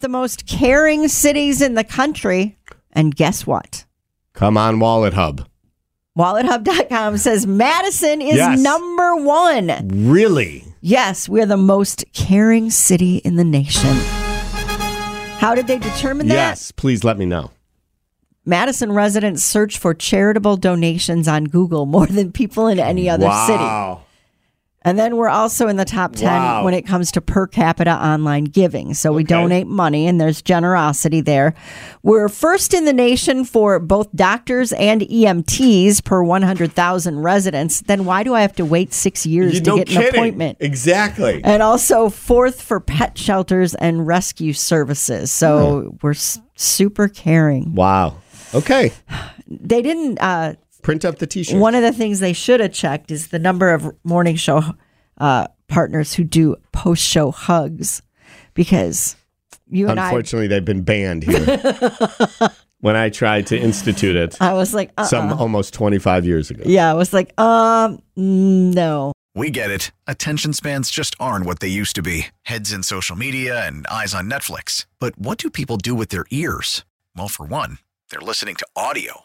The most caring cities in the country. And guess what? Come on, Wallet Hub. WalletHub.com says Madison is Yes. number one. Really? Yes, we're the most caring city in the nation. How did they determine that? Yes. Please let me know. Madison residents search for charitable donations on Google more than people in any other city. And then we're also in the top 10 Wow. when it comes to per capita online giving. So we Okay. donate money and there's generosity there. We're first in the nation for both doctors and EMTs per 100,000 residents. Then why do I have to wait six years You to no get an appointment? Exactly. And also fourth for pet shelters and rescue services. So we're s- super caring. wow. Okay. They didn't. Uh, Print up the T-shirt. one of the things they should have checked is the number of morning show uh, partners who do post show hugs, because you and I. Unfortunately, they've been banned here. when I tried to institute it, I was like, uh-uh. some almost 25 years ago. yeah, I was like, um, no. We get it. Attention spans just aren't what they used to be heads in social media and eyes on Netflix. But what do people do with their ears? Well, for one, they're listening to audio.